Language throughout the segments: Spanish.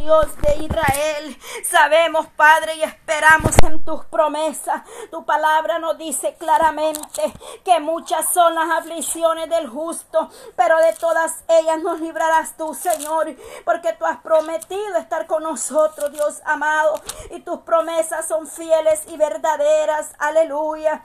Dios de Israel, sabemos, Padre, y esperamos en tus promesas. Tu palabra nos dice claramente que muchas son las aflicciones del justo, pero de todas ellas nos librarás tú, Señor, porque tú has prometido estar con nosotros, Dios amado, y tus promesas son fieles y verdaderas. Aleluya.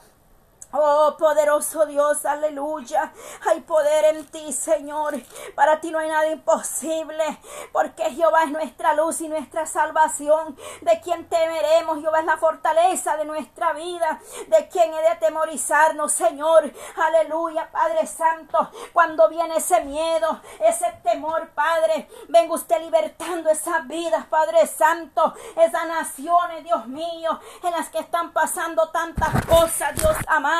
Oh, poderoso Dios, aleluya. Hay poder en ti, Señor. Para ti no hay nada imposible, porque Jehová es nuestra luz y nuestra salvación. De quien temeremos, Jehová es la fortaleza de nuestra vida. De quien he de atemorizarnos, Señor. Aleluya, Padre Santo. Cuando viene ese miedo, ese temor, Padre, venga usted libertando esas vidas, Padre Santo. Esas naciones, Dios mío, en las que están pasando tantas cosas, Dios amado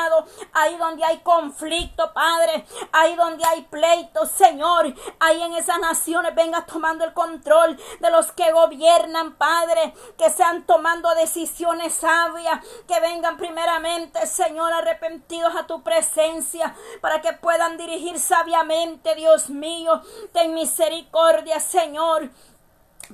ahí donde hay conflicto, Padre, ahí donde hay pleito, Señor, ahí en esas naciones venga tomando el control de los que gobiernan, Padre, que sean tomando decisiones sabias, que vengan primeramente, Señor, arrepentidos a tu presencia, para que puedan dirigir sabiamente, Dios mío, ten misericordia, Señor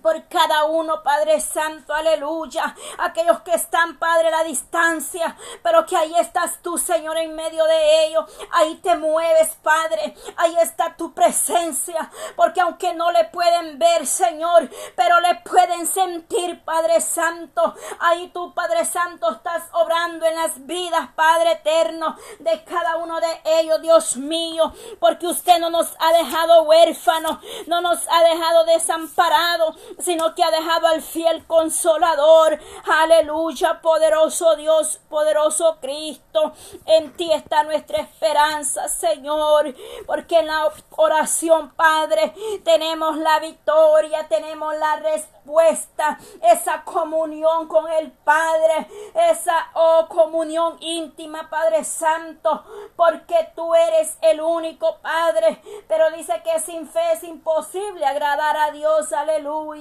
por cada uno, Padre Santo, aleluya. Aquellos que están, Padre, a la distancia, pero que ahí estás tú, Señor, en medio de ellos. Ahí te mueves, Padre. Ahí está tu presencia, porque aunque no le pueden ver, Señor, pero le pueden sentir, Padre Santo. Ahí tú, Padre Santo, estás obrando en las vidas, Padre eterno, de cada uno de ellos, Dios mío, porque usted no nos ha dejado huérfanos, no nos ha dejado desamparados sino que ha dejado al fiel consolador. Aleluya, poderoso Dios, poderoso Cristo. En ti está nuestra esperanza, Señor, porque en la oración, Padre, tenemos la victoria, tenemos la respuesta, esa comunión con el Padre, esa oh, comunión íntima, Padre Santo, porque tú eres el único Padre, pero dice que sin fe es imposible agradar a Dios, aleluya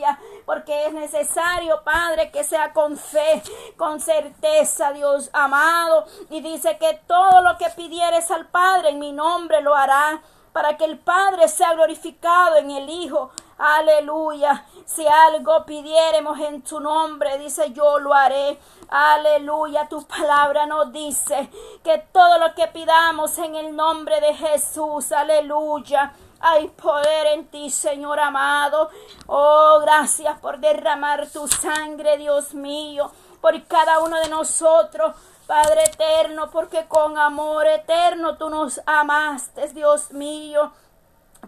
porque es necesario, Padre, que sea con fe, con certeza, Dios amado. Y dice que todo lo que pidieres al Padre en mi nombre lo hará, para que el Padre sea glorificado en el Hijo. Aleluya. Si algo pidiéremos en tu nombre, dice yo lo haré. Aleluya. Tu palabra nos dice que todo lo que pidamos en el nombre de Jesús. Aleluya hay poder en ti, Señor amado. Oh, gracias por derramar tu sangre, Dios mío, por cada uno de nosotros. Padre eterno, porque con amor eterno tú nos amaste, Dios mío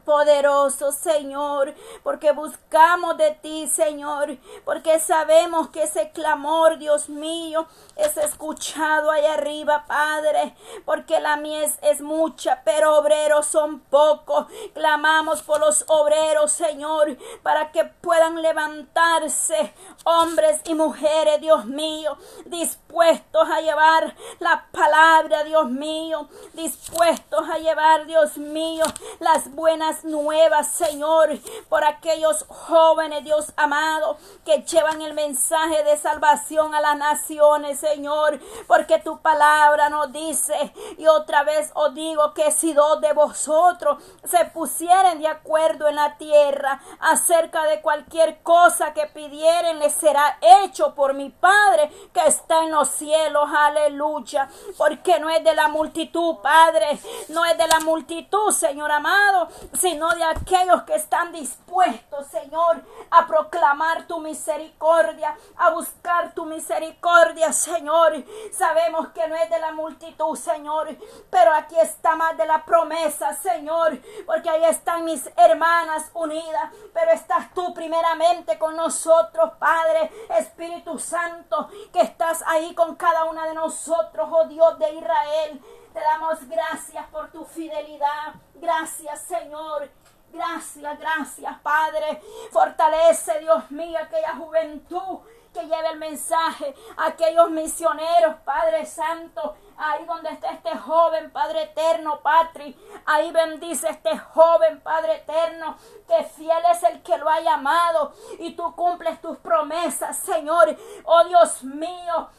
poderoso, Señor, porque buscamos de ti, Señor, porque sabemos que ese clamor, Dios mío, es escuchado ahí arriba, Padre, porque la mies es mucha, pero obreros son pocos. Clamamos por los obreros, Señor, para que puedan levantarse hombres y mujeres, Dios mío, dispuestos a llevar la palabra, Dios mío, dispuestos a llevar, Dios mío, las buenas nuevas, Señor, por aquellos jóvenes, Dios amado, que llevan el mensaje de salvación a las naciones, Señor, porque tu palabra nos dice, y otra vez os digo que si dos de vosotros se pusieren de acuerdo en la tierra acerca de cualquier cosa que pidieren, les será hecho por mi Padre que está en los cielos, aleluya, porque no es de la multitud, Padre, no es de la multitud, Señor amado, sino de aquellos que están dispuestos, Señor, a proclamar tu misericordia, a buscar tu misericordia, Señor. Sabemos que no es de la multitud, Señor, pero aquí está más de la promesa, Señor, porque ahí están mis hermanas unidas, pero estás tú primeramente con nosotros, Padre, Espíritu Santo, que estás ahí con cada una de nosotros, oh Dios de Israel. Te damos gracias por tu fidelidad. Gracias, Señor. Gracias, gracias, Padre. Fortalece, Dios mío, aquella juventud que lleve el mensaje, aquellos misioneros, Padre Santo, ahí donde está este joven, Padre eterno, Patri, ahí bendice este joven, Padre eterno, que fiel es el que lo ha llamado y tú cumples tus promesas, Señor. Oh Dios mío,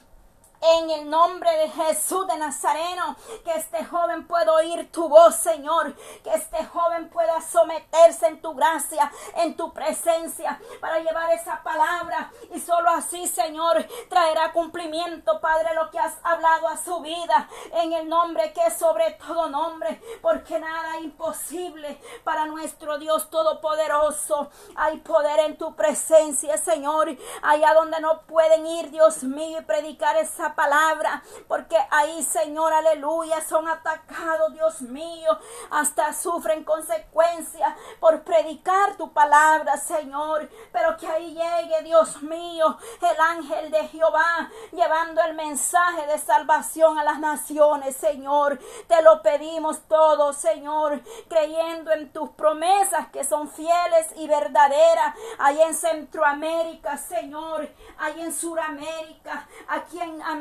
en el nombre de Jesús de Nazareno, que este joven pueda oír tu voz, Señor. Que este joven pueda someterse en tu gracia, en tu presencia, para llevar esa palabra. Y solo así, Señor, traerá cumplimiento, Padre, lo que has hablado a su vida. En el nombre que es sobre todo nombre, porque nada es imposible para nuestro Dios Todopoderoso. Hay poder en tu presencia, Señor. Allá donde no pueden ir, Dios mío, y predicar esa palabra, porque ahí, Señor, aleluya, son atacados, Dios mío, hasta sufren consecuencias por predicar tu palabra, Señor, pero que ahí llegue, Dios mío, el ángel de Jehová, llevando el mensaje de salvación a las naciones, Señor. Te lo pedimos todo, Señor, creyendo en tus promesas que son fieles y verdaderas, ahí en Centroamérica, Señor, ahí en Suramérica, aquí en América,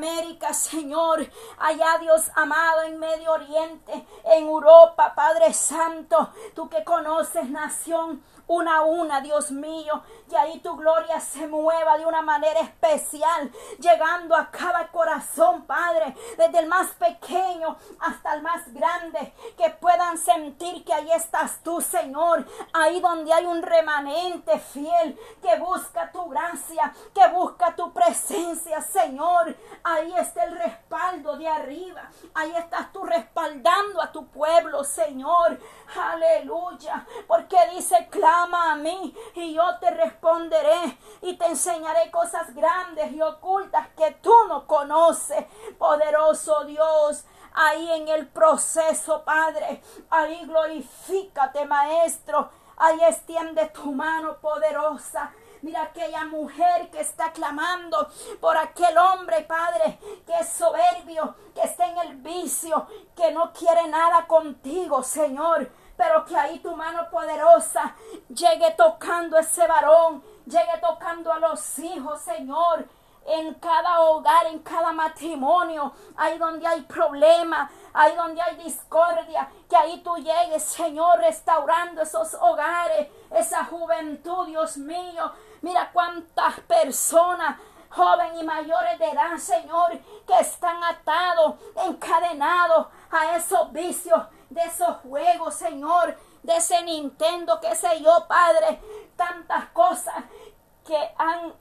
Señor, allá Dios amado en Medio Oriente, en Europa, Padre Santo, tú que conoces nación una a una, Dios mío, y ahí tu gloria se mueva de una manera especial, llegando a cada corazón, Padre, desde el más pequeño hasta el más grande, que puedan sentir que ahí estás tú, Señor, ahí donde hay un remanente fiel que busca tu gracia, que busca tu presencia, Señor, ahí está el respaldo de arriba, ahí estás tú respaldando a tu pueblo, Señor, aleluya, porque dice, clama a mí y yo te responderé y te enseñaré cosas grandes y ocultas que tú no conoces, poderoso Dios. Ahí en el proceso, Padre, ahí glorifícate, Maestro. Ahí extiende tu mano poderosa. Mira aquella mujer que está clamando por aquel hombre, Padre, que es soberbio, que está en el vicio, que no quiere nada contigo, Señor pero que ahí tu mano poderosa llegue tocando ese varón, llegue tocando a los hijos, Señor, en cada hogar, en cada matrimonio, ahí donde hay problema, ahí donde hay discordia, que ahí tú llegues, Señor, restaurando esos hogares, esa juventud, Dios mío. Mira cuántas personas joven y mayores de edad, Señor, que están atados, encadenados a esos vicios, de esos juegos, Señor, de ese Nintendo, qué sé yo, Padre, tantas cosas que han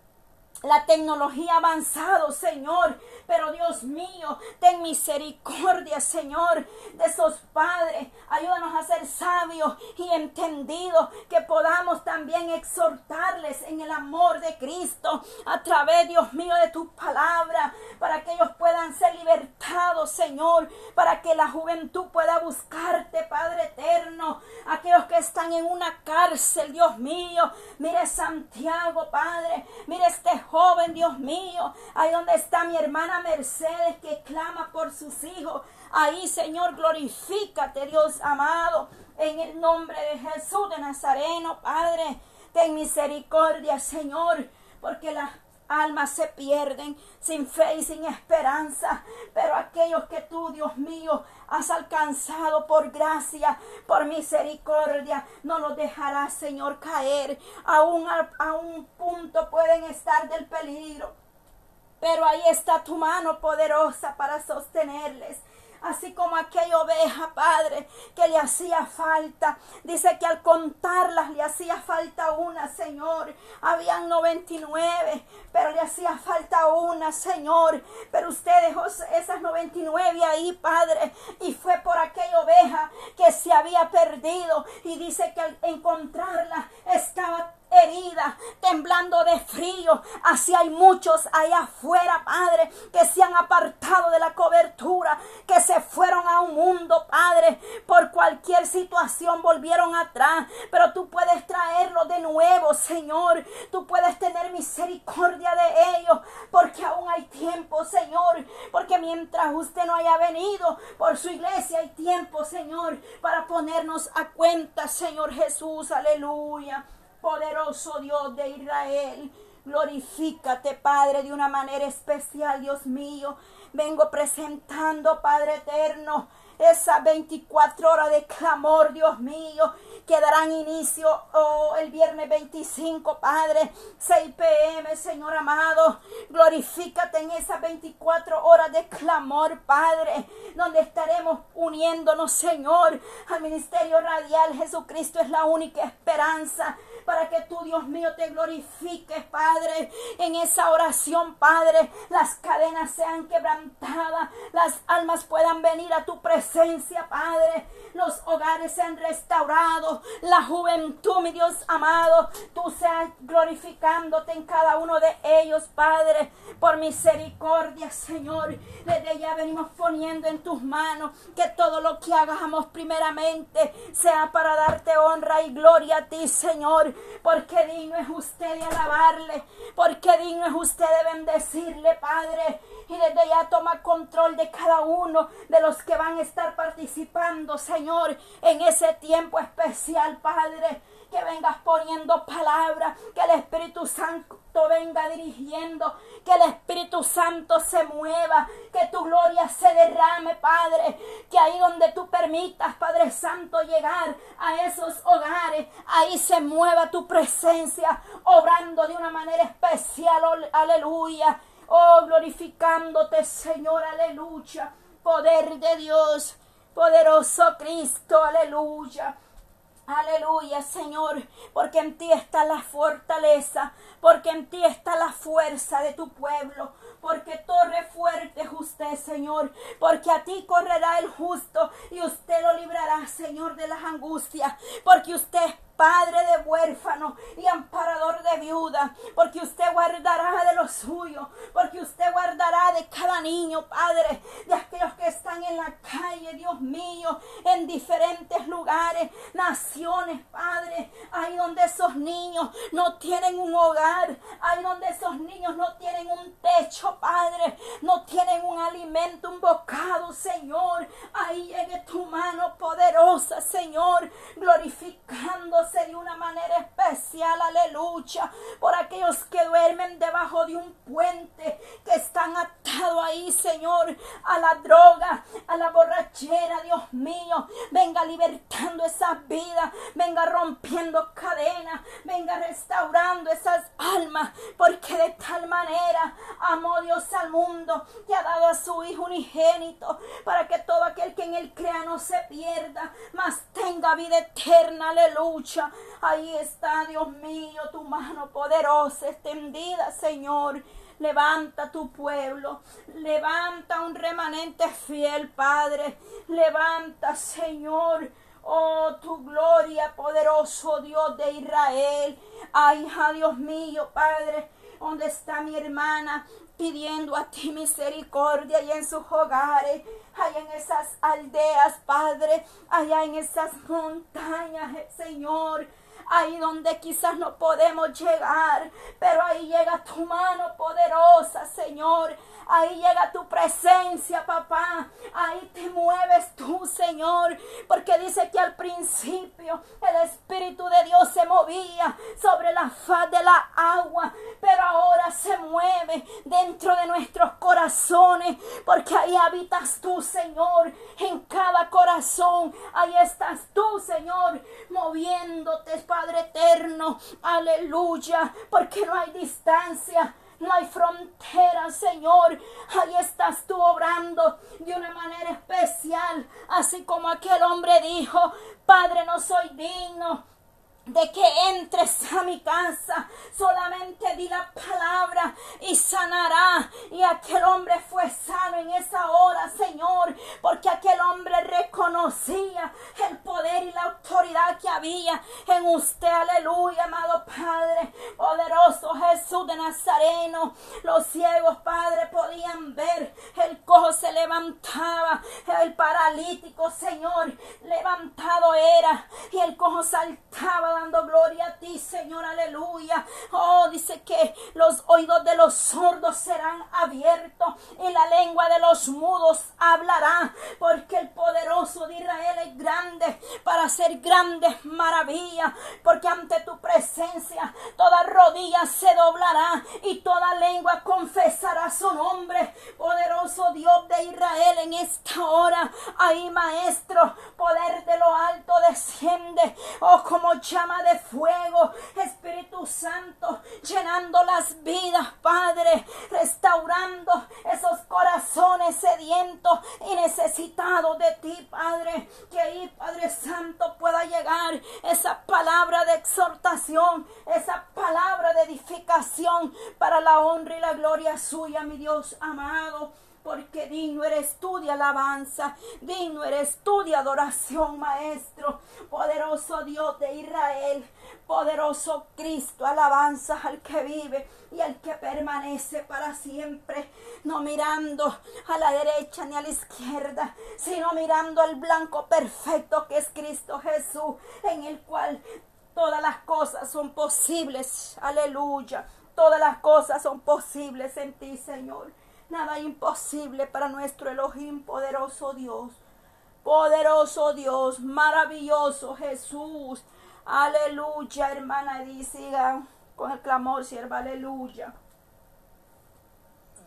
la tecnología ha avanzado, Señor, pero Dios mío, ten misericordia, Señor, de esos padres. Ayúdanos a ser sabios y entendidos, que podamos también exhortarles en el amor de Cristo a través, Dios mío, de tu palabra, para que ellos puedan ser libertados, Señor, para que la juventud pueda buscarte, Padre eterno. Aquellos que están en una cárcel, Dios mío, mire Santiago, Padre, mire este joven, Dios mío, ahí donde está mi hermana Mercedes que clama por sus hijos. Ahí, Señor, glorifícate, Dios amado, en el nombre de Jesús de Nazareno, Padre. Ten misericordia, Señor, porque las almas se pierden sin fe y sin esperanza. Pero aquellos que tú, Dios mío, has alcanzado por gracia, por misericordia, no los dejarás, Señor, caer. Aún a, a un punto pueden estar del peligro pero ahí está tu mano poderosa para sostenerles así como aquella oveja, Padre, que le hacía falta. Dice que al contarlas le hacía falta una, Señor. Habían 99, pero le hacía falta una, Señor. Pero usted dejó esas 99 ahí, Padre, y fue por aquella oveja que se había perdido. Y dice que al encontrarla estaba herida, temblando de frío. Así hay muchos allá afuera, Padre, que se han apartado de la cobertura, que se fueron a un mundo, Padre, por cualquier situación volvieron atrás. Pero tú puedes traerlo de nuevo, Señor. Tú puedes tener misericordia de ellos, porque aún hay tiempo, Señor. Porque mientras usted no haya venido por su iglesia, hay tiempo, Señor, para ponernos a cuenta, Señor Jesús. Aleluya poderoso Dios de Israel. Glorifícate, Padre, de una manera especial, Dios mío. Vengo presentando, Padre eterno, esas 24 horas de clamor, Dios mío, que darán inicio oh, el viernes 25, Padre, 6 pm, Señor amado. Glorifícate en esas 24 horas de clamor, Padre, donde estaremos uniéndonos, Señor, al ministerio radial. Jesucristo es la única esperanza para que tú, Dios mío, te glorifiques, Padre, en esa oración, Padre. Las cadenas sean quebrantadas, las almas puedan venir a tu presencia, Padre. Los hogares sean restaurados, la juventud, mi Dios amado, tú seas glorificándote en cada uno de ellos, Padre, por misericordia, Señor. Desde ya venimos poniendo en tus manos que todo lo que hagamos primeramente sea para darte honra y gloria a ti, Señor porque digno es usted de alabarle, porque digno es usted de bendecirle, Padre. Y desde ya toma control de cada uno de los que van a estar participando, Señor, en ese tiempo especial, Padre que vengas poniendo palabras, que el Espíritu Santo venga dirigiendo, que el Espíritu Santo se mueva, que tu gloria se derrame, Padre, que ahí donde tú permitas, Padre Santo, llegar a esos hogares, ahí se mueva tu presencia, obrando de una manera especial, aleluya, oh, glorificándote, Señor, aleluya, poder de Dios, poderoso Cristo, aleluya. Aleluya, Señor, porque en ti está la fortaleza, porque en ti está la fuerza de tu pueblo, porque torre fuerte es usted, Señor, porque a ti correrá el justo y usted lo librará, Señor, de las angustias, porque usted es Padre de huérfano y amparador de viuda, porque usted guardará de lo suyo, porque usted guardará de cada niño, Padre, de aquellos que están en la calle, Dios mío, en diferentes lugares, naciones, Padre, ahí donde esos niños no tienen un hogar, ahí donde esos niños no tienen un techo, Padre, no tienen un alimento, un bocado, Señor, ahí llegue tu mano poderosa, Señor, glorificando de una manera especial, aleluya, por aquellos que duermen debajo de un puente, que están atados ahí, Señor, a la droga, a la borrachera, Dios mío, venga libertando esas vidas, venga rompiendo cadenas, venga restaurando esas almas, porque de tal manera amó Dios al mundo que ha dado a su Hijo unigénito, para que todo aquel que en él crea no se pierda, mas tenga vida eterna, aleluya. Ahí está, Dios mío, tu mano poderosa extendida, Señor. Levanta tu pueblo, levanta un remanente fiel, Padre. Levanta, Señor, oh tu gloria, poderoso Dios de Israel. Ay, hija, Dios mío, Padre, ¿dónde está mi hermana? pidiendo a ti misericordia y en sus hogares, allá en esas aldeas, Padre, allá en esas montañas, Señor ahí donde quizás no podemos llegar, pero ahí llega tu mano poderosa, Señor. Ahí llega tu presencia, papá. Ahí te mueves tú, Señor. Porque dice que al principio el Espíritu de Dios se movía sobre la faz de la agua. Pero ahora se mueve dentro de nuestros corazones. Porque ahí habitas tú, Señor. En cada corazón. Ahí estás tú, Señor. Moviéndote, Padre eterno. Aleluya. Porque no hay distancia no hay frontera, Señor. Ahí estás tú obrando de una manera especial, así como aquel hombre dijo, Padre, no soy digno de que entres a mi casa. Solamente di la palabra y sanará. Y aquel hombre fue sano en esa hora, Señor, porque aquel hombre reconocía el poder y la autoridad que había en usted. Aleluya, amado Padre, poderoso Jesús de Nazareno. Los ciegos, Padre, podían ver. El cojo se levantaba. El paralítico, Señor, levantado era. Y el cojo saltaba dando gloria a ti, Señor, aleluya. Oh, dice que los oídos de los sordos serán abiertos y la lengua de los mudos hablará, porque el poderoso de Israel es grande para hacer grandes maravillas, porque ante tu presencia toda rodilla se doblará y toda lengua confesará su nombre. Poderoso Dios de Israel en esta hora. Ahí, Maestro, poder de lo alto desciende. Oh, como llama de fuego. Espíritu Santo, llenando las vidas, Padre. Restaurando esos corazones sedientos y necesitados de ti, Padre. Que ahí, Padre Santo, pueda llegar esa palabra de exhortación, esa palabra de edificación para la honra y la gloria suya, mi Dios amado porque digno eres tú de alabanza, digno eres tú de adoración, Maestro, poderoso Dios de Israel, poderoso Cristo, alabanza al que vive y al que permanece para siempre, no mirando a la derecha ni a la izquierda, sino mirando al blanco perfecto que es Cristo Jesús, en el cual todas las cosas son posibles, aleluya, todas las cosas son posibles en ti, Señor. Nada imposible para nuestro Elohim, poderoso Dios. Poderoso Dios, maravilloso Jesús. Aleluya, hermana Edith, siga con el clamor, sierva, aleluya.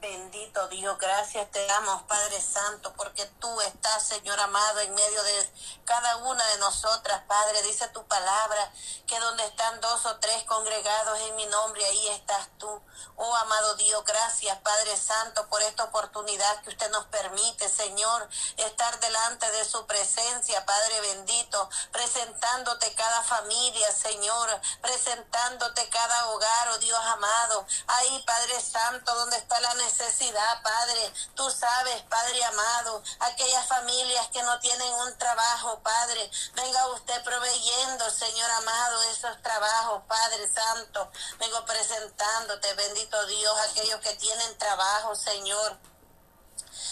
Bendito Dios, gracias te damos, Padre Santo, porque tú estás, Señor amado, en medio de cada una de nosotras, Padre. Dice tu palabra que donde están dos o tres congregados en mi nombre, ahí estás tú. Oh, amado Dios, gracias, Padre Santo, por esta oportunidad que usted nos permite, Señor, estar delante de su presencia, Padre bendito, presentándote cada familia, Señor, presentándote cada hogar, oh Dios amado. Ahí, Padre Santo, donde está la necesidad necesidad, Padre. Tú sabes, Padre amado, aquellas familias que no tienen un trabajo, Padre. Venga usted proveyendo, Señor amado, esos trabajos, Padre Santo. Vengo presentándote, bendito Dios, aquellos que tienen trabajo, Señor.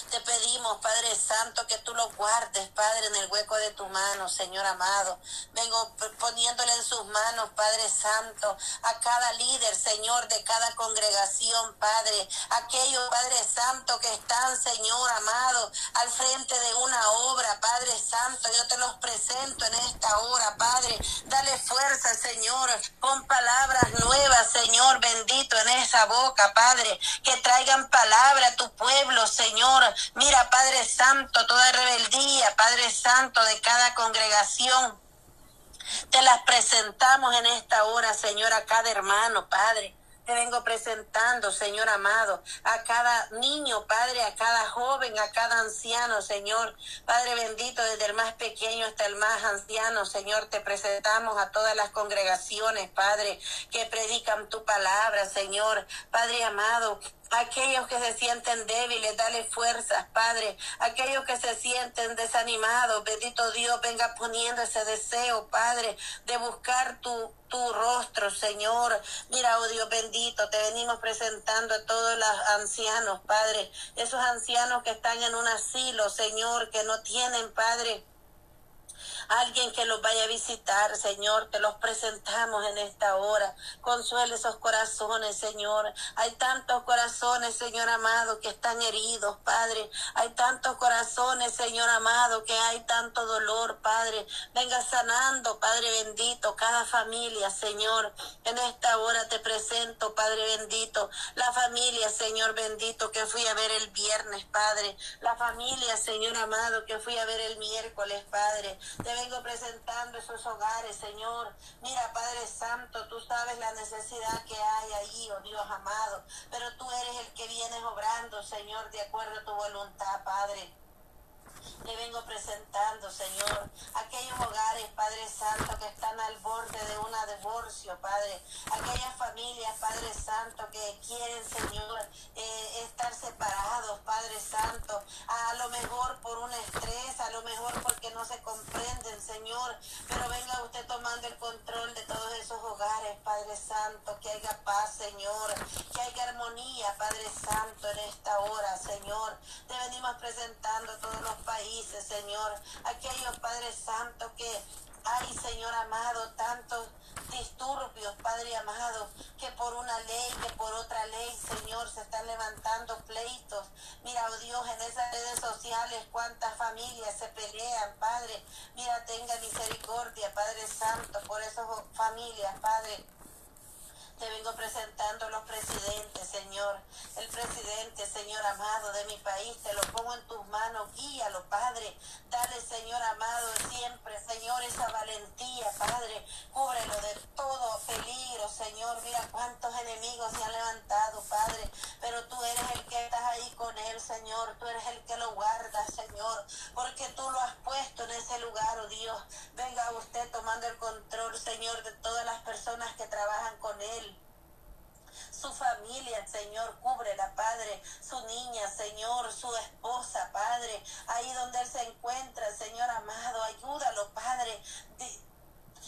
Te pedimos, Padre Santo, que tú lo guardes, Padre, en el hueco de tu mano, Señor amado. Vengo poniéndole en sus manos, Padre Santo, a cada líder, Señor, de cada congregación, Padre. Aquellos, Padre Santo, que están, Señor amado, al frente de una obra, Padre Santo. Yo te los presento en esta hora, Padre. Dale fuerza, Señor, con palabras nuevas, Señor, bendito en esa boca, Padre. Que traigan palabra a tu pueblo, Señor Mira, Padre Santo, toda rebeldía, Padre Santo de cada congregación. Te las presentamos en esta hora, Señor, a cada hermano, Padre. Te vengo presentando, Señor amado, a cada niño, Padre, a cada joven, a cada anciano, Señor. Padre bendito, desde el más pequeño hasta el más anciano, Señor, te presentamos a todas las congregaciones, Padre, que predican tu palabra, Señor. Padre amado, aquellos que se sienten débiles, dale fuerzas, Padre. Aquellos que se sienten desanimados, bendito Dios, venga poniendo ese deseo, Padre, de buscar tu, tu rostro, Señor. Mira, oh Dios bendito, te venimos presentando a todos los ancianos, Padre. Esos ancianos que están en un asilo, Señor, que no tienen, Padre alguien que los vaya a visitar, Señor, te los presentamos en esta hora. Consuele esos corazones, Señor. Hay tantos corazones, Señor amado, que están heridos, Padre. Hay tantos corazones, Señor amado, que hay tanto dolor, Padre. Venga sanando, Padre bendito, cada familia, Señor. En esta hora te presento, Padre bendito, la familia, Señor bendito, que fui a ver el viernes, Padre. La familia, Señor amado, que fui a ver el miércoles, Padre vengo presentando esos hogares, Señor. Mira, Padre Santo, tú sabes la necesidad que hay ahí, oh Dios amado. Pero tú eres el que vienes obrando, Señor, de acuerdo a tu voluntad, Padre. Le vengo presentando, Señor, aquellos hogares, Padre Santo, que están al borde de un divorcio, Padre. Aquellas familias, Padre Santo, que quieren, Señor, eh, estar separados, Padre Santo. A lo mejor por un estrés, a lo mejor porque no se comprenden, Señor. Pero venga usted tomando el control de todos esos hogares, Padre Santo. Que haya paz, Señor. Que haya armonía, Padre Santo, en esta hora, Señor. Te venimos presentando todos los países Señor. Aquellos, Padre Santo, que hay, Señor amado, tantos disturbios, Padre amado, que por una ley, que por otra ley, Señor, se están levantando pleitos. Mira, oh Dios, en esas redes sociales, cuántas familias se pelean, Padre. Mira, tenga misericordia, Padre Santo, por esas familias, Padre. Te vengo presentando los presidentes, Señor. El presidente, Señor amado, de mi país, te lo pongo en tus manos. Guíalo, Padre. Dale, Señor amado, siempre, Señor, esa valentía, Padre. Cúbrelo de todo peligro, Señor. Mira cuántos enemigos se han levantado, Padre. Pero tú eres el que estás ahí con él, Señor. Tú eres el que lo guarda, Señor. Porque tú lo has puesto en ese lugar, oh Dios. Venga usted tomando el control, Señor, de todas las personas que trabajan con él su familia, Señor, cúbrela, Padre, su niña, Señor, su esposa, Padre, ahí donde él se encuentra, Señor amado, ayúdalo, Padre.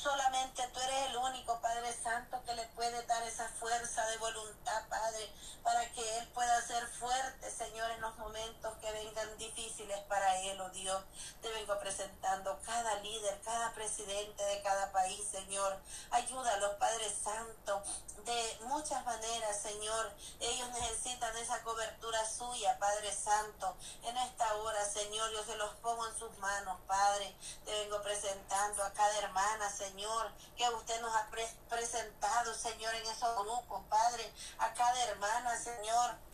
Solamente tú eres el único Padre Santo que le puede dar esa fuerza de voluntad, Padre, para que Él pueda ser fuerte, Señor, en los momentos que vengan difíciles para Él, oh Dios. Te vengo presentando cada líder, cada presidente de cada país, Señor. Ayúdalos, Padre Santo, de muchas maneras, Señor. Ellos necesitan esa cobertura suya, Padre Santo. En esta hora, Señor, yo se los pongo en sus manos, Padre. Te vengo presentando a cada hermana, Señor que usted nos ha presentado, Señor, en esos grupos, Padre, a cada hermana, Señor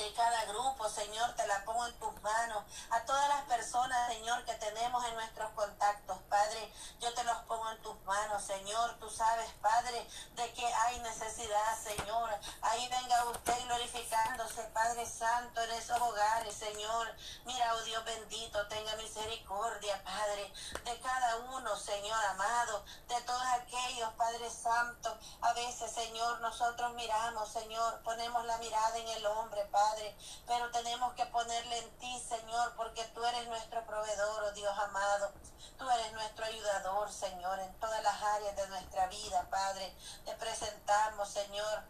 de cada grupo, Señor, te la pongo en tus manos. A todas las personas, Señor, que tenemos en nuestros contactos, Padre, yo te los pongo en tus manos, Señor. Tú sabes, Padre, de que hay necesidad, Señor. Ahí venga usted glorificándose, Padre Santo, en esos hogares, Señor. Mira, oh Dios bendito, tenga misericordia, Padre, de cada uno, Señor amado, de todos aquellos, Padre Santo. A veces, Señor, nosotros miramos, Señor, ponemos la mirada en el hombre, Padre Padre, pero tenemos que ponerle en ti, Señor, porque tú eres nuestro proveedor, oh Dios amado. Tú eres nuestro ayudador, Señor, en todas las áreas de nuestra vida, Padre. Te presentamos, Señor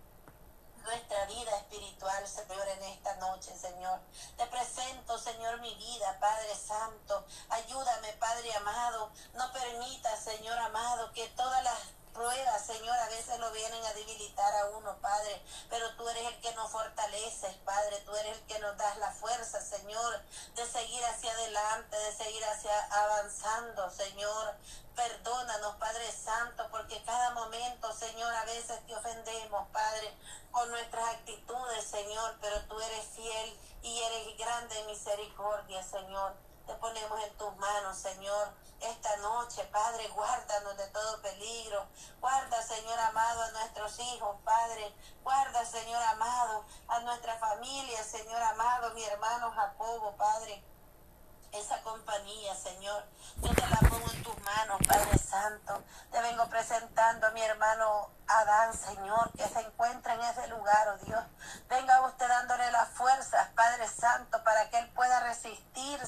nuestra vida espiritual, Señor, en esta noche, Señor. Te presento, Señor, mi vida, Padre Santo. Ayúdame, Padre amado. No permita, Señor amado, que todas las pruebas, Señor, a veces lo vienen a debilitar a uno, Padre, pero tú eres el que nos fortaleces, Padre, tú eres el que nos das la fuerza, Señor, de seguir hacia adelante, de seguir hacia avanzando, Señor. Perdónanos, Padre Santo, porque cada momento, Señor, a veces te ofendemos, Padre, con nuestras actitudes, Señor, pero tú eres fiel y eres grande en misericordia, Señor. Te ponemos en tus manos, Señor, esta noche, Padre, guárdanos de todo peligro. Guarda, Señor amado, a nuestros hijos, Padre. Guarda, Señor amado, a nuestra familia, Señor amado, mi hermano Jacobo, Padre esa compañía, Señor. Yo te la pongo en tus manos, Padre Santo. Te vengo presentando a mi hermano Adán, Señor, que se encuentra en ese lugar, oh Dios. Venga usted dándole las fuerzas, Padre Santo, para que él pueda resistir,